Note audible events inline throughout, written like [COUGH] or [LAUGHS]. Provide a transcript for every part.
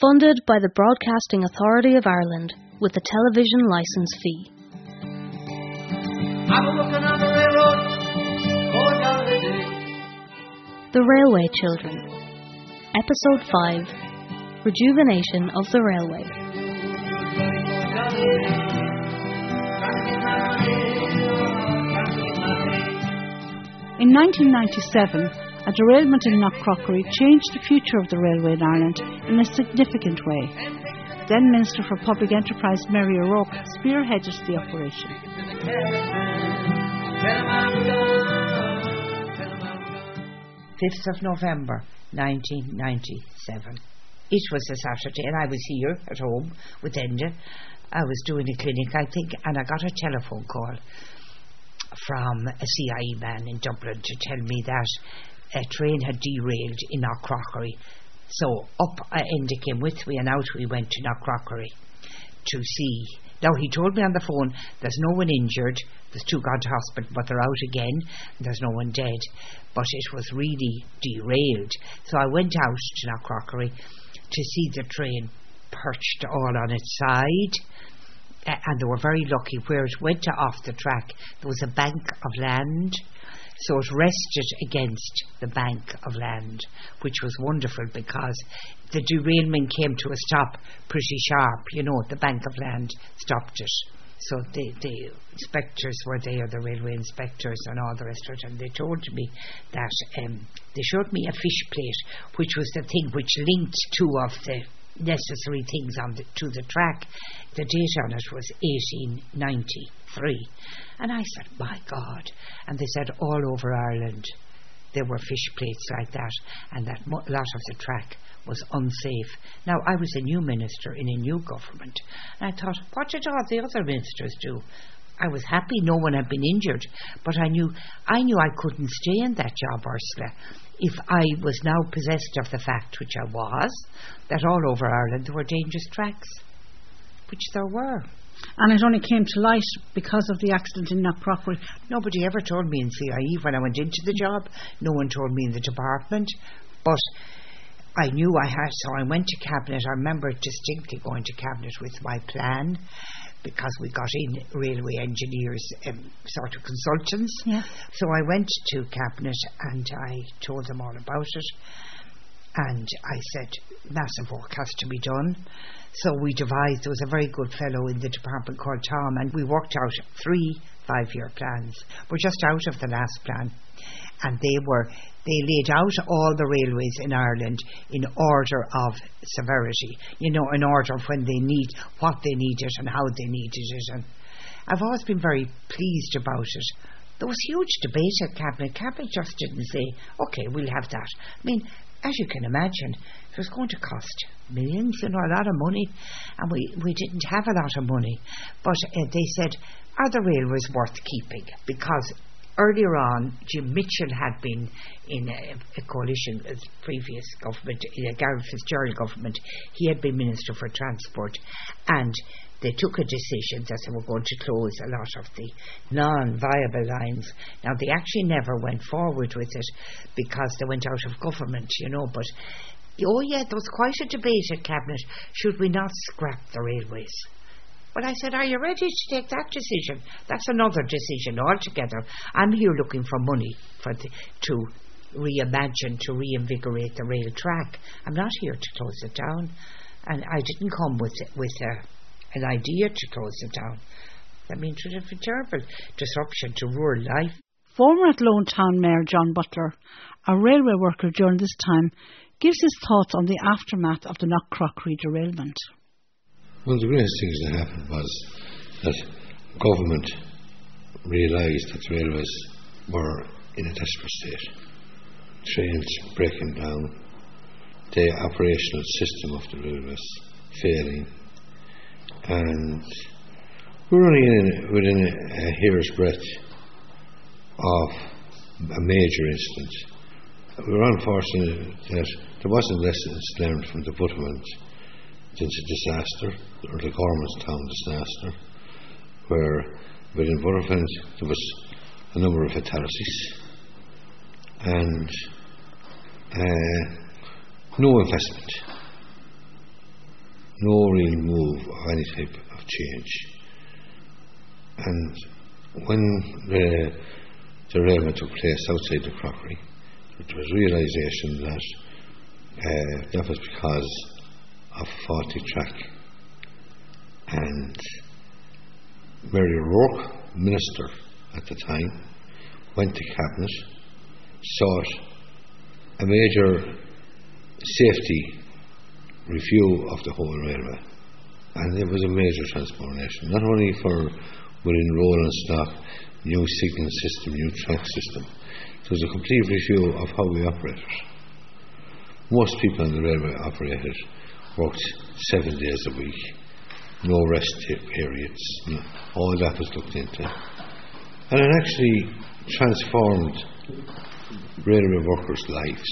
Funded by the Broadcasting Authority of Ireland with the television licence fee. The Railway Children. Episode 5 Rejuvenation of the Railway. In 1997, a derailment in Knockcroghery changed the future of the railway in Ireland in a significant way. Then Minister for Public Enterprise Mary O'Rourke spearheaded the operation. 5th of November 1997. It was a Saturday and I was here at home with Enda. I was doing a clinic, I think, and I got a telephone call from a CIE man in Dublin to tell me that a train had derailed in Knockcroghery. So up uh, Enda came with me and out we went to Knockcroghery to see. Now he told me on the phone there's no one injured, there's two gone to hospital, but they're out again, there's no one dead. But it was really derailed. So I went out to Knockcroghery to see the train perched all on its side. And they were very lucky where it went off the track there was a bank of land so it rested against the bank of land which was wonderful because the derailment came to a stop pretty sharp you know the bank of land stopped it so the, the inspectors were there, the railway inspectors and all the rest of it, and they told me that um, they showed me a fish plate, which was the thing which linked two of the necessary things on the, to the track. The date on it was 1893. And I said, my God. And they said, all over Ireland there were fish plates like that, and that mo- lot of the track was unsafe. Now, I was a new minister in a new government, and I thought, what did all the other ministers do? I was happy no one had been injured, but I knew I knew I couldn't stay in that job, Ursula, if I was now possessed of the fact, which I was, that all over Ireland there were dangerous tracks, which there were. And it only came to light because of the accident in Knockcroghery. Nobody ever told me in CIE when I went into the job. No one told me in the department. But I knew I had, so I went to Cabinet. I remember distinctly going to Cabinet with my plan because we got in railway engineers, um, sort of consultants. Yeah. So I went to Cabinet and I told them all about it. And I said, massive work has to be done. So we devised, there was a very good fellow in the department called Tom, and we worked out three five year plans. We're just out of the last plan. And they were, they laid out all the railways in Ireland in order of severity, you know, in order of when they need, what they needed and how they needed it. And I've always been very pleased about it. There was huge debate at Cabinet. Cabinet just didn't say, okay, we'll have that. I mean, as you can imagine, it was going to cost millions, know, a lot of money, and we, we didn't have a lot of money. But uh, they said, are the railways worth keeping? Because earlier on, Jim Mitchell had been in a, a coalition with the previous government, uh, in a Garret FitzGerald government. He had been Minister for Transport, and they took a decision that they were going to close a lot of the non-viable lines. Now they actually never went forward with it because they went out of government, you know. But oh yeah, there was quite a debate at cabinet. Should we not scrap the railways? Well, I said, Are you ready to take that decision? That's another decision altogether. I'm here looking for money for the, to reimagine, to reinvigorate the rail track. I'm not here to close it down. And I didn't come with with a, an idea to close it down. That means it terrible disruption to rural life. Former Athlone Town Mayor John Butler, a railway worker during this time, gives his thoughts on the aftermath of the Knockcroghery derailment. One of the greatest things that happened was that government realised that the railways were in a desperate state. Trains breaking down, the operational system of the railways failing, and we were only in, within a, a hair's breadth of a major incident. We were unfortunate that there wasn't lessons learned from the Buttevant since a disaster, the Gormanston disaster, where within Buttevant there was a number of fatalities and uh, no investment. no real move of any type of change. And when the derailment took place outside the crockery, it was realization that uh, that was because of faulty track. And Mary O'Rourke, minister at the time, went to cabinet, sought a major safety review of the whole railway. And it was a major transformation, not only for within rolling stock, new signal system, new track system. It was a complete review of how we operated. Most people on the railway operated, worked seven days a week, no rest periods, all that was looked into. And it actually transformed railway workers' lives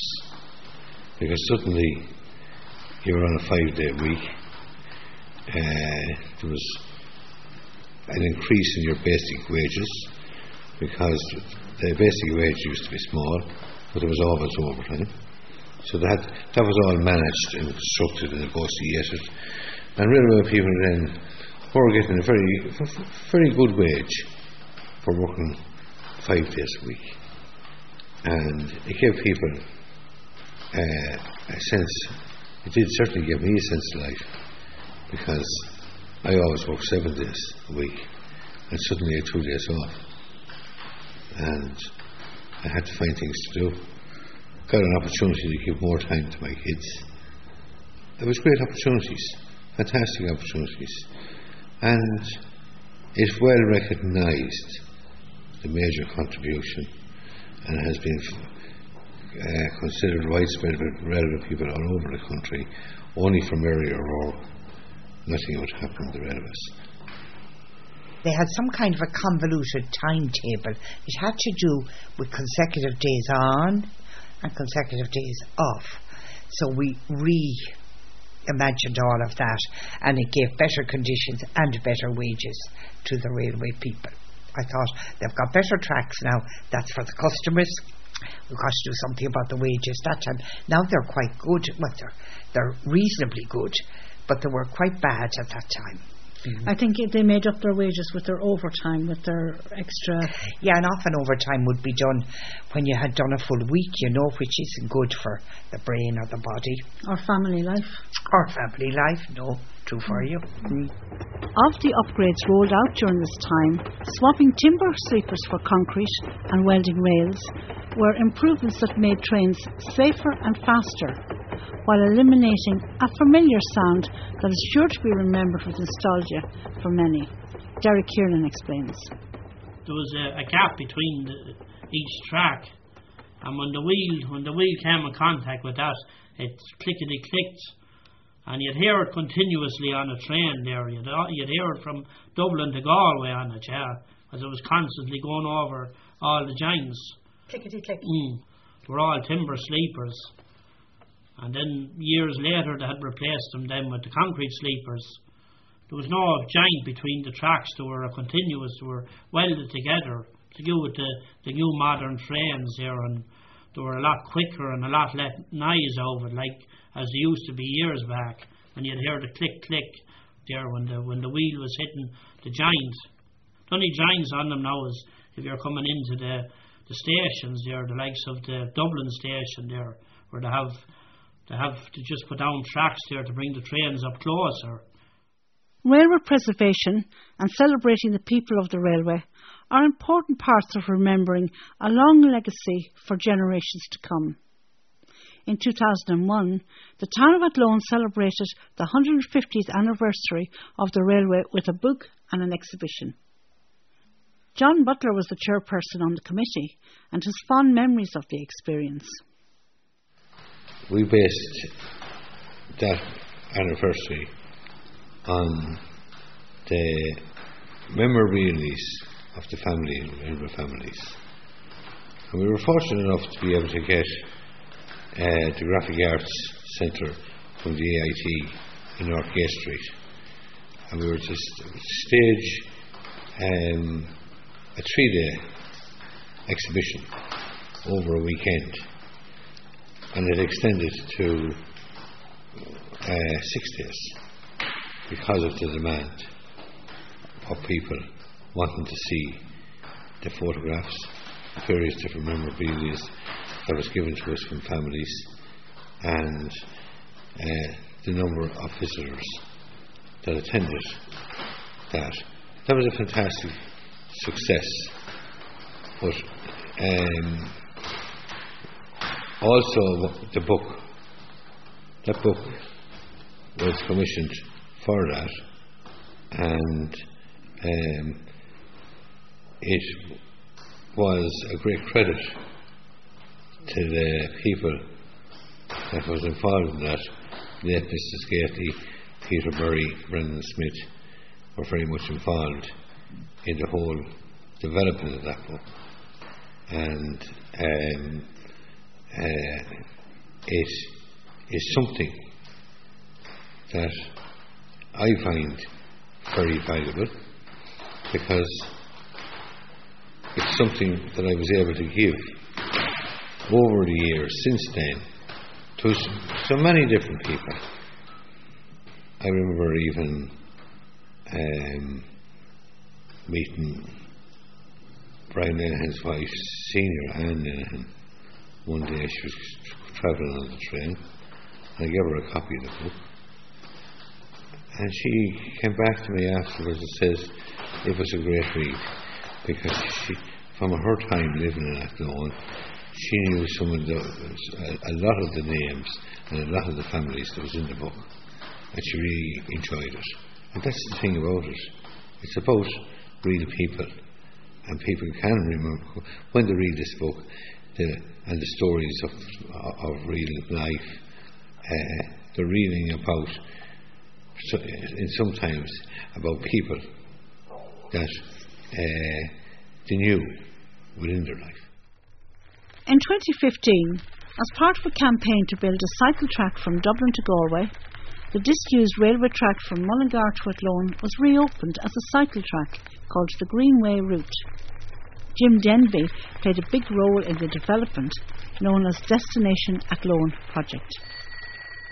because suddenly you were on a five day week. Uh, there was an increase in your basic wages because the basic wage used to be small, but there was always overtime. So that, that was all managed and constructed and negotiated. And railway people then were getting a very, very good wage for working five days a week. And it gave people uh, a sense, it did certainly give me a sense of life because I always worked seven days a week and suddenly I had two days off. And I had to find things to do got an opportunity to give more time to my kids. There was great opportunities, fantastic opportunities, and it's well recognised the major contribution, and has been uh, considered widespread by relevant people all over the country. Only from area or nothing would happen to the relatives. They had some kind of a convoluted timetable. It had to do with consecutive days on and consecutive days off. So we reimagined all of that and it gave better conditions and better wages to the railway people. I thought they've got better tracks now, that's for the customers. We've got to do something about the wages that time. Now they're quite good, well, they're, they're reasonably good, but they were quite bad at that time. Mm-hmm. I think they made up their wages with their overtime, with their extra. Yeah, and often overtime would be done when you had done a full week, you know, which isn't good for the brain or the body. Or family life. Or family life, no, true for you. Mm. Of the upgrades rolled out during this time, swapping timber sleepers for concrete and welding rails were improvements that made trains safer and faster while eliminating a familiar sound that is sure to be remembered with nostalgia for many. Derek Kiernan explains. There was a, a gap between the, each track, and when the wheel when the wheel came in contact with that, it clickety clicked, and you'd hear it continuously on a train there. You'd, you'd hear it from Dublin to Galway on it, yeah, as it was constantly going over all the joints. Clickety click. Mm. They were all timber sleepers. And then years later, they had replaced them then with the concrete sleepers. There was no joint between the tracks, they were continuous, they were welded together to do with the, the new modern trains here, and they were a lot quicker and a lot less noise over like as they used to be years back. And you'd hear the click click there when the when the wheel was hitting the joint. The only joints on them now is if you're coming into the the stations there, the likes of the Dublin station there, where they have to have to just put down tracks there to bring the trains up closer. Railway preservation and celebrating the people of the railway are important parts of remembering a long legacy for generations to come. In 2001, the town of Athlone celebrated the 150th anniversary of the railway with a book and an exhibition. John Butler was the chairperson on the committee and has fond memories of the experience we based that anniversary on the memorabilia of the family and the families. And we were fortunate enough to be able to get uh, the Graphic Arts Centre from the AIT in North Street. And we were to stage um, a three day exhibition over a weekend and it extended to uh, six days. because of the demand of people wanting to see the photographs, various different memorabilia that was given to us from families, and uh, the number of visitors that attended that. That was a fantastic success. But um, also the book, that book was commissioned for that, and um, it was a great credit to the people that was involved in that. Late Mrs. Gately, Peter Berry, Brendan Smith were very much involved in the whole development of that book. And um, uh, it is something that I find very valuable because it's something that I was able to give over the years since then to so many different people. I remember even um, meeting Brian Lenihan's wife, senior Anne Lenihan. One day she was travelling on the train. I gave her a copy of the book. And she came back to me afterwards and says it was a great read because she, from her time living in Athlone, she knew some of the, a, a lot of the names and a lot of the families that was in the book, and she really enjoyed it. And that's the thing about it. It's about real people, and people can remember when they read this book the, and the stories of of real life. Uh, they're reading about, in sometimes about people that uh, they knew within their life. In 2015, as part of a campaign to build a cycle track from Dublin to Galway, the disused railway track from Mullingar to Athlone was reopened as a cycle track called the Greenway Route. Jim Denby played a big role in the development known as Destination Athlone project.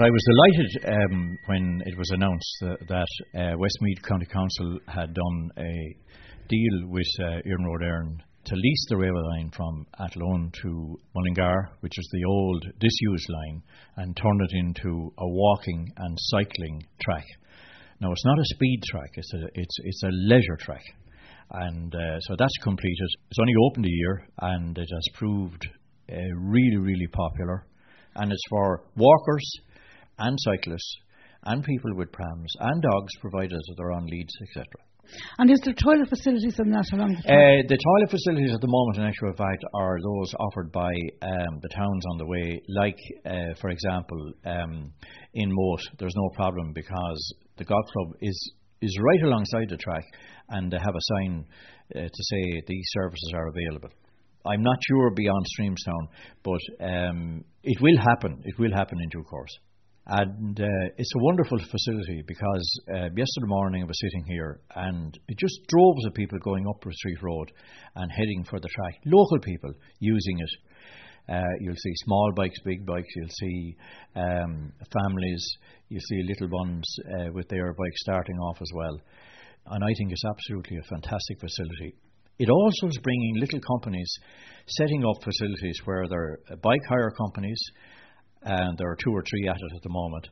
I was delighted um, when it was announced uh, that uh, Westmeath County Council had done a deal with uh, Iarnród Éireann to lease the railway line from Athlone to Mullingar, which is the old disused line, and turn it into a walking and cycling track. Now, it's not a speed track, it's a, it's, it's a leisure track. And uh, so that's completed. It's only opened a year and it has proved uh, really, really popular. And it's for walkers and cyclists and people with prams and dogs, provided that they're on leads, etc. And is there toilet facilities in that along the uh, The toilet facilities at the moment, in actual fact, are those offered by um, the towns on the way. Like, uh, for example, um, in Moate, there's no problem because the golf club is is right alongside the track, and they have a sign uh, to say these services are available. I'm not sure beyond Streamstown, but um, it will happen. It will happen in due course. And uh, it's a wonderful facility because uh, yesterday morning I was sitting here and it just droves of people going up Street Road and heading for the track. Local people using it. Uh, you'll see small bikes, big bikes. You'll see um, families. You see little ones uh, with their bikes starting off as well. And I think it's absolutely a fantastic facility. It also is bringing little companies setting up facilities where there are bike hire companies and there are two or three at it at the moment.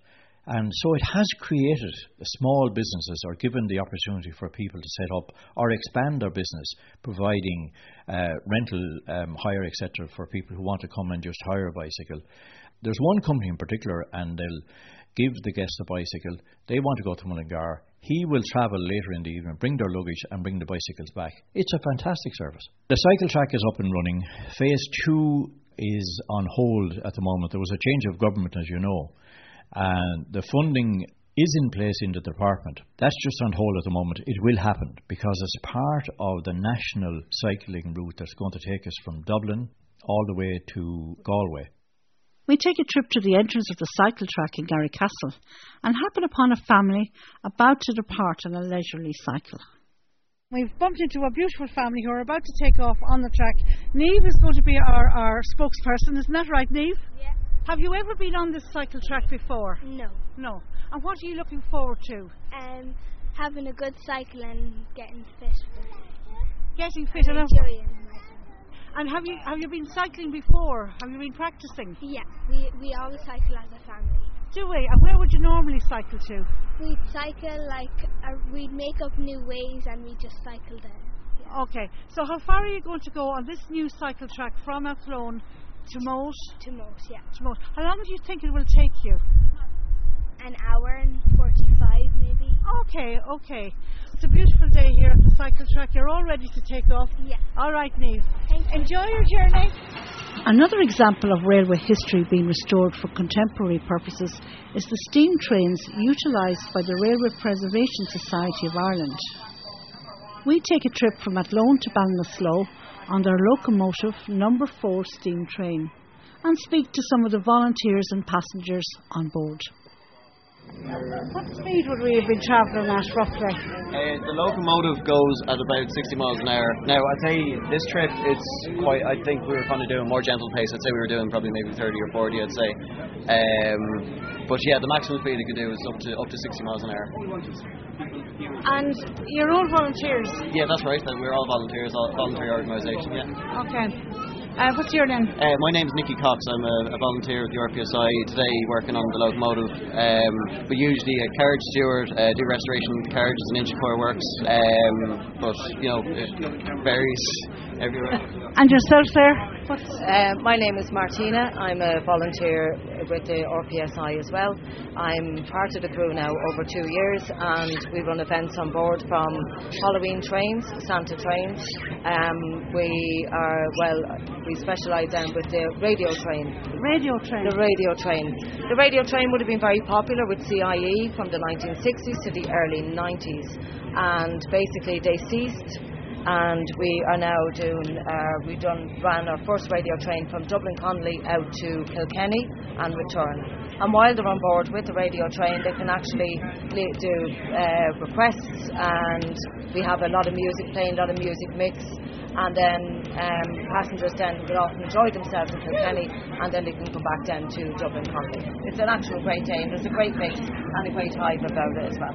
And so it has created small businesses or given the opportunity for people to set up or expand their business, providing uh, rental, um, hire, etc., for people who want to come and just hire a bicycle. There's one company in particular, and they'll give the guest a bicycle. They want to go to Mullingar. He will travel later in the evening, bring their luggage, and bring the bicycles back. It's a fantastic service. The cycle track is up and running. Phase two is on hold at the moment. There was a change of government, as you know, and the funding is in place in the department. That's just on hold at the moment. It will happen because it's part of the national cycling route that's going to take us from Dublin all the way to Galway. We take a trip to the entrance of the cycle track in Garrycastle and happen upon a family about to depart on a leisurely cycle. We've bumped into a beautiful family who are about to take off on the track. Neve is going to be our, our spokesperson, isn't that right, Neve? Yeah. Have you ever been on this cycle track before? No. No. And what are you looking forward to? Um, having a good cycle and getting fit. Getting fit and enough. enjoying myself. And have you have you been cycling before? Have you been practicing? Yeah, we, we always cycle as a family. Do we? And where would you normally cycle to? We'd cycle like, uh, we'd make up new ways and we just cycle there. Okay. So how far are you going to go on this new cycle track from Athlone to Moate? To most, yeah. To Moate. How long do you think it will take you? An hour and 45 maybe. Okay, okay. It's a beautiful day here at the cycle track. You're all ready to take off? Yeah. All right, Neve. Thank you. Enjoy your journey. Another example of railway history being restored for contemporary purposes is the steam trains utilised by the Railway Preservation Society of Ireland. We take a trip from Athlone to Ballinasloe on their locomotive number 4 steam train and speak to some of the volunteers and passengers on board. What speed would we have been travelling at roughly? Uh, the locomotive goes at about 60 miles an hour. Now, I'd say this trip, it's quite, I think we were kind of doing more gentle pace. I'd say we were doing probably maybe 30 or 40, I'd say. Um, but yeah, the maximum speed you could do is up to up to 60 miles an hour. And you're all volunteers? Yeah, that's right. that We're all volunteers, all voluntary organisation, yeah. Okay. Uh, what's your name? Uh, my name's Nicky Cox. I'm a, a volunteer with the RPSI today working on the locomotive. Um, but usually a carriage steward, uh, do restoration of carriages and Inchicore works. Um, but, you know, it varies everywhere. And yourself there? Uh, my name is Martina. I'm a volunteer with the RPSI as well. I'm part of the crew now over two years, and we run events on board from Halloween trains, Santa trains. Um, we are well, we specialise then with the radio train. radio train. The radio train. The radio train would have been very popular with CIE from the 1960s to the early 90s, and basically they ceased and we are now doing uh, we done ran our first radio train from Dublin Connolly out to Kilkenny and return. And while they're on board with the radio train, they can actually do uh, requests, and we have a lot of music playing, a lot of music mix. And then um, passengers then get off and enjoy themselves in Kilkenny, and then they can come back then to Dublin Connolly. It's an actual great day, and there's a great mix and a great hype about it as well.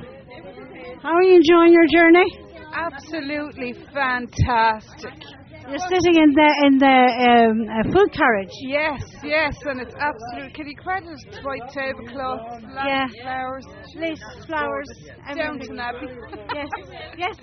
How are you enjoying your journey? Absolutely fantastic. You're sitting in the in the um, uh, food carriage. Yes, yes, and it's absolute. Can you credit it? White tablecloth, Yeah. flowers, Lace, flowers, down to Abbey. Yes, yes.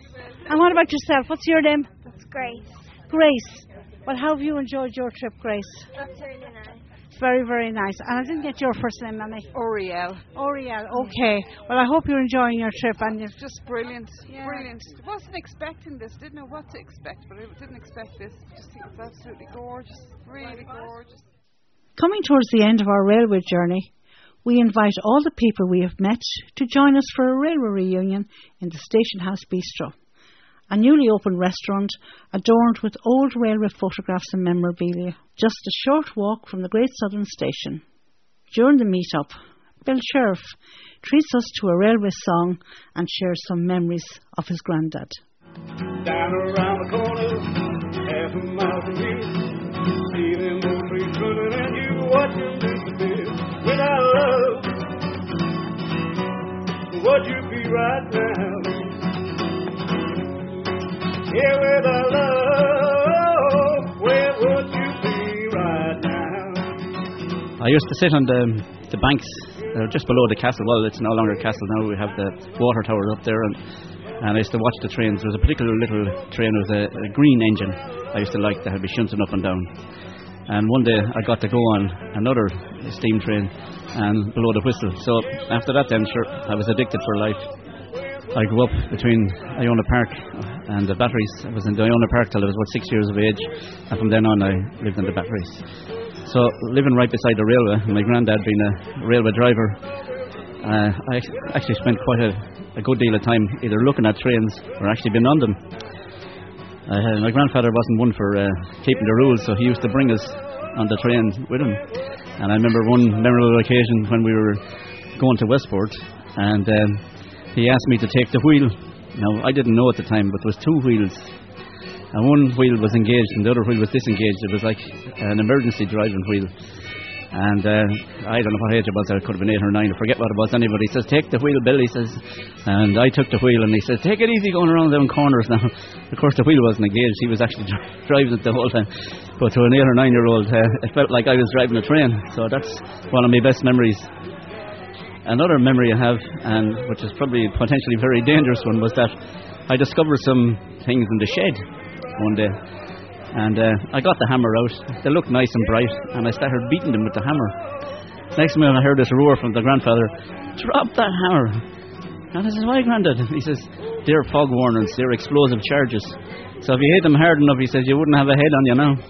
And what about yourself? What's your name? That's great. Grace. Well, how have you enjoyed your trip, Grace? That's really nice. Very, very nice. And I didn't get your first name, Mammy. Oriel. Oriel. Okay. Well, I hope you're enjoying your trip and you're Just brilliant, Yeah. brilliant. Wasn't expecting this. Didn't know what to expect, but I didn't expect this. Just think it's absolutely gorgeous, really gorgeous. Coming towards the end of our railway journey, we invite all the people we have met to join us for a railway reunion in the Station House Bistro, a newly opened restaurant adorned with old railway photographs and memorabilia, just a short walk from the Great Southern Station. During the meet-up, Bill Sheriff treats us to a railway song and shares some memories of his granddad. Down around the corner, half a mile from. See them old trees running and you watch them disappear. Without love, would you be right now? Would? I used to sit on the the banks uh, just below the castle. Well, it's no longer a castle now. We have the water tower up there, and and I used to watch the trains. There was a particular little train with a, a green engine. I used to like that had be shunting up and down. And one day I got to go on another steam train and blow the whistle. So after that, then sure, I was addicted for life. I grew up between Iona Park and the batteries. I was in the Iona Park till I was about six years of age, and from then on I lived in the batteries. So living right beside the railway, my granddad being a railway driver, uh, I actually spent quite a, a good deal of time either looking at trains or actually being on them. Uh, my grandfather wasn't one for uh, keeping the rules, so he used to bring us on the train with him. And I remember one memorable occasion when we were going to Westport, and um, he asked me to take the wheel. Now I didn't know at the time, but there was two wheels, and one wheel was engaged and the other wheel was disengaged. It was like an emergency driving wheel. And uh, I don't know what age it was, it could have been eight or nine, I forget what it was. Anybody says, Take the wheel, Bill, he says. And I took the wheel and he says, Take it easy going around them corners now. [LAUGHS] of course, the wheel wasn't engaged, he was actually [LAUGHS] driving it the whole time. But to an eight or nine year old, uh, it felt like I was driving a train. So that's one of my best memories. Another memory I have, and which is probably potentially very dangerous one, was that I discovered some things in the shed one day. And uh, I got the hammer out. They looked nice and bright, and I started beating them with the hammer. Next minute, I heard this roar from the grandfather Drop that hammer! And I said, Why, Grandad? He says, They're fog warners, they're explosive charges. So if you hit them hard enough, he says, You wouldn't have a head on you now. [LAUGHS]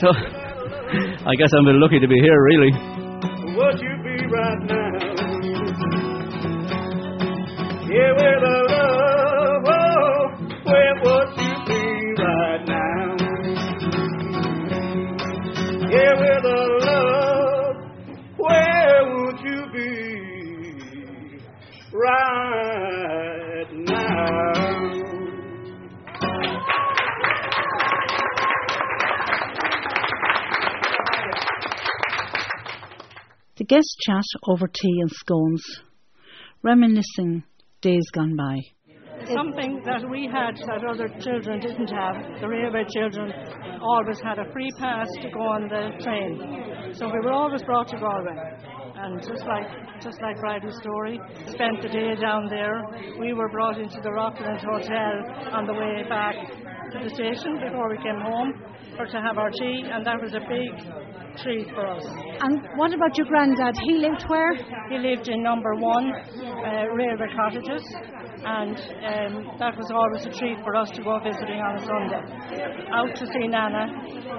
so I guess I'm a bit lucky to be here, really. Would you be right now? Yeah, the love, oh, oh, oh where would you be right now? Yeah, where oh, the love, where would you be right The guests chat over tea and scones, reminiscing days gone by. Something that we had that other children didn't have. The railway children always had a free pass to go on the train. So we were always brought to Galway. And just like just like Bridal's story, spent the day down there. We were brought into the Rockland Hotel on the way back to the station before we came home for to have our tea, and that was a big for us. And what about your granddad? He lived where? He lived in number one, uh, Railway Cottages, and um, that was always a treat for us to go visiting on a Sunday. Out to see Nana,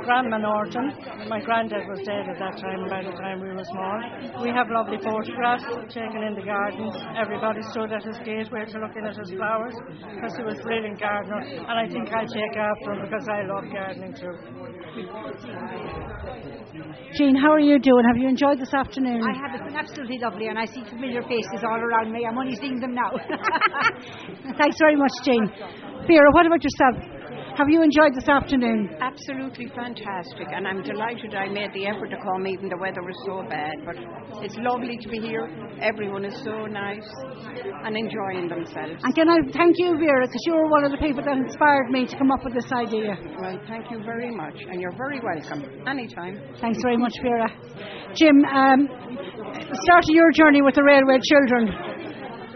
Grandma Norton. My granddad was dead at that time, by the time we were small. We have lovely photographs taken in the gardens. Everybody stood at his gateway to looking at his flowers because he was a brilliant gardener, and I think I'll take after him because I love gardening too. Jean, how are you doing? Have you enjoyed this afternoon? I have. It's been absolutely lovely, and I see familiar faces all around me. I'm only seeing them now. [LAUGHS] [LAUGHS] Thanks very much, Jean. Vera, what about yourself? Have you enjoyed this afternoon? Absolutely fantastic, and I'm delighted I made the effort to come even the weather was so bad. But it's lovely to be here. Everyone is so nice and enjoying themselves. And can I thank you, Vera, because you were one of the people that inspired me to come up with this idea. Well, thank you very much, and you're very welcome anytime. Thanks very much, Vera. Jim, um, start your journey with the railway children.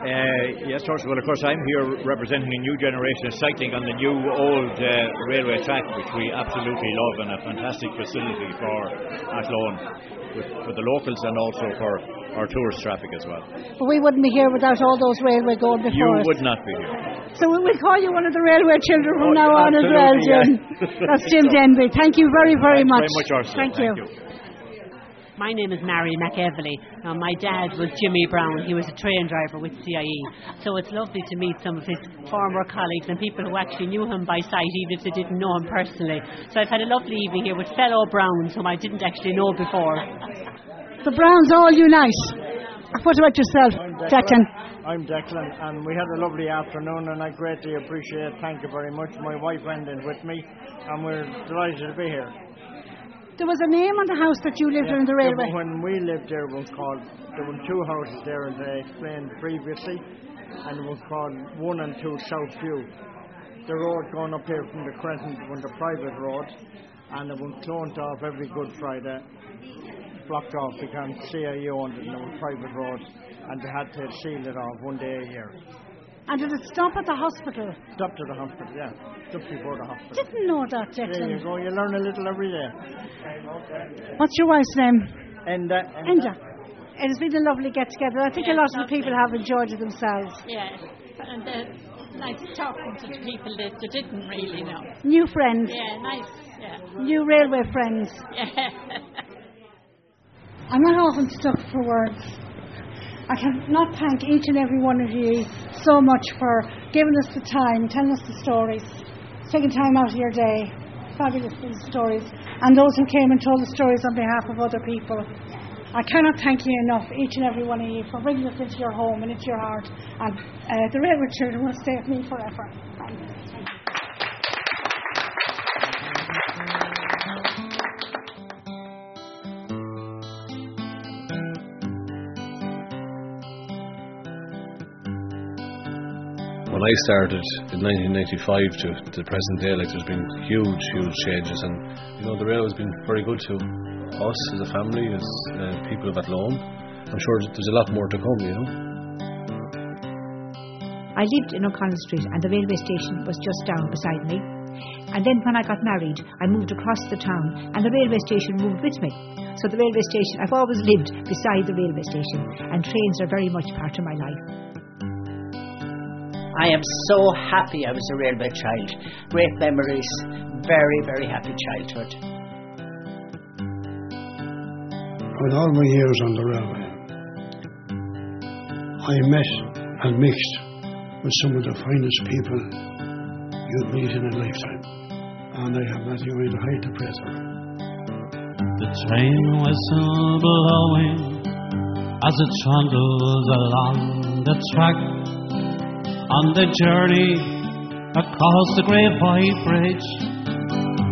Uh, yes, Torsten. Well, of course, I'm here representing a new generation of cycling on the new old uh, railway track, which we absolutely love, and a fantastic facility for Athlone with, for the locals and also for our tourist traffic as well. But we wouldn't be here without all those railway going before You us. would not be here. So we will call you one of the railway children from Oh, now on as well, Jim. That's Jim Denby. [LAUGHS] Thank you very, very Thanks much. very much, Thank, Thank you. you. My name is Mary McEvely. Now, my dad was Jimmy Brown. He was a train driver with CIE. So it's lovely to meet some of his former colleagues and people who actually knew him by sight, even if they didn't know him personally. So I've had a lovely evening here with fellow Browns whom I didn't actually know before. The Browns all unite. What about yourself, Declan? I'm Declan, and we had a lovely afternoon, and I greatly appreciate. Thank you very much. My wife went in with me, and we're delighted to be here. There was a name on the house that you lived in the railway. when we lived there, it was called. There were two houses there, as I explained previously, and it was called one and two South View. The road going up here from the Crescent was a private road, and it was cloned off every Good Friday, blocked off because CIE owned it, and it was private road, and they had to seal it off one day a year. And did it stop at the hospital? Up at the hospital, yeah. Just before the hospital. Didn't know that, There you go. You learn a little every day. What's your wife's name? Enda. Enda. It has been a lovely get together. I think a lot of the people have enjoyed it themselves. Yeah, and uh, nice talking to people that you didn't really know. New friends. Yeah, nice. Yeah. New railway friends. [LAUGHS] Yeah. I'm not often stuck for words. I cannot thank each and every one of you so much for giving us the time, telling us the stories, taking time out of your day. Fabulous these stories. And those who came and told the stories on behalf of other people. I cannot thank you enough, each and every one of you, for bringing us into your home and into your heart. And uh, the railway children will stay with me forever. When I started in 1995 to, the present day, like there's been huge, huge changes, and you know the railway's been very good to us as a family, as uh, people of Athlone. I'm sure there's a lot more to come, you know. I lived in O'Connell Street and the railway station was just down beside me. And then when I got married, I moved across the town and the railway station moved with me. So the railway station, I've always lived beside the railway station and trains are very much part of my life. I am so happy I was a railway child. Great memories, very, very happy childhood. With all my years on the railway, I met and mixed with some of the finest people you'd meet in a lifetime. And I have nothing really to hide to praise for. The train whistle blowing as it trundles along the track on the journey across the great white bridge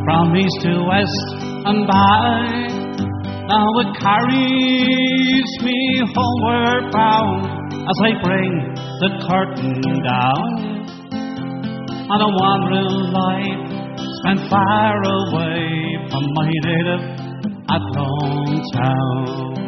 from east to west and back. Now it carries me homeward bound as I bring the curtain down on a wandering life spent far away from my native Athlone town.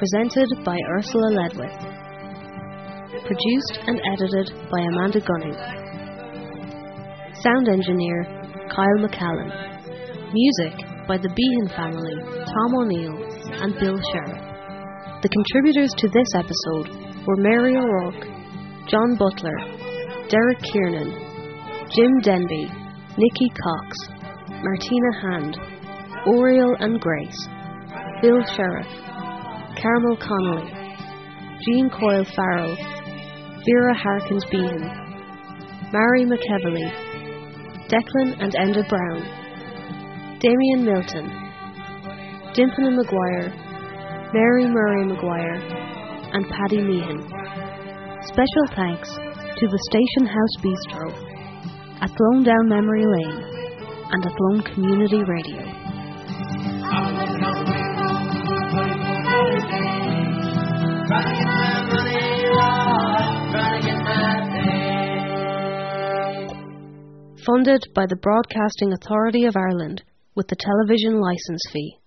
Presented by Ursula Ledwith. Produced and edited by Amanda Gunning. Sound engineer Kyle McCallan. Music by the Behan family, Tom O'Neill and Bill Sheriff. The contributors to this episode were Mary O'Rourke, John Butler, Derek Kiernan, Jim Denby, Nikki Cox, Martina Hand, Oriel and Grace, Bill Sheriff, Carmel Connolly, Jean Coyle Farrell, Vera Harkins Behan, Mary McEvely, Declan and Enda Brown, Damien Milton, Dimpana Maguire, Mary Murray Maguire, and Paddy Meehan. Special thanks to the Station House Bistro, Athlone Down Memory Lane, and Athlone Community Radio. Funded by the Broadcasting Authority of Ireland with the television licence fee.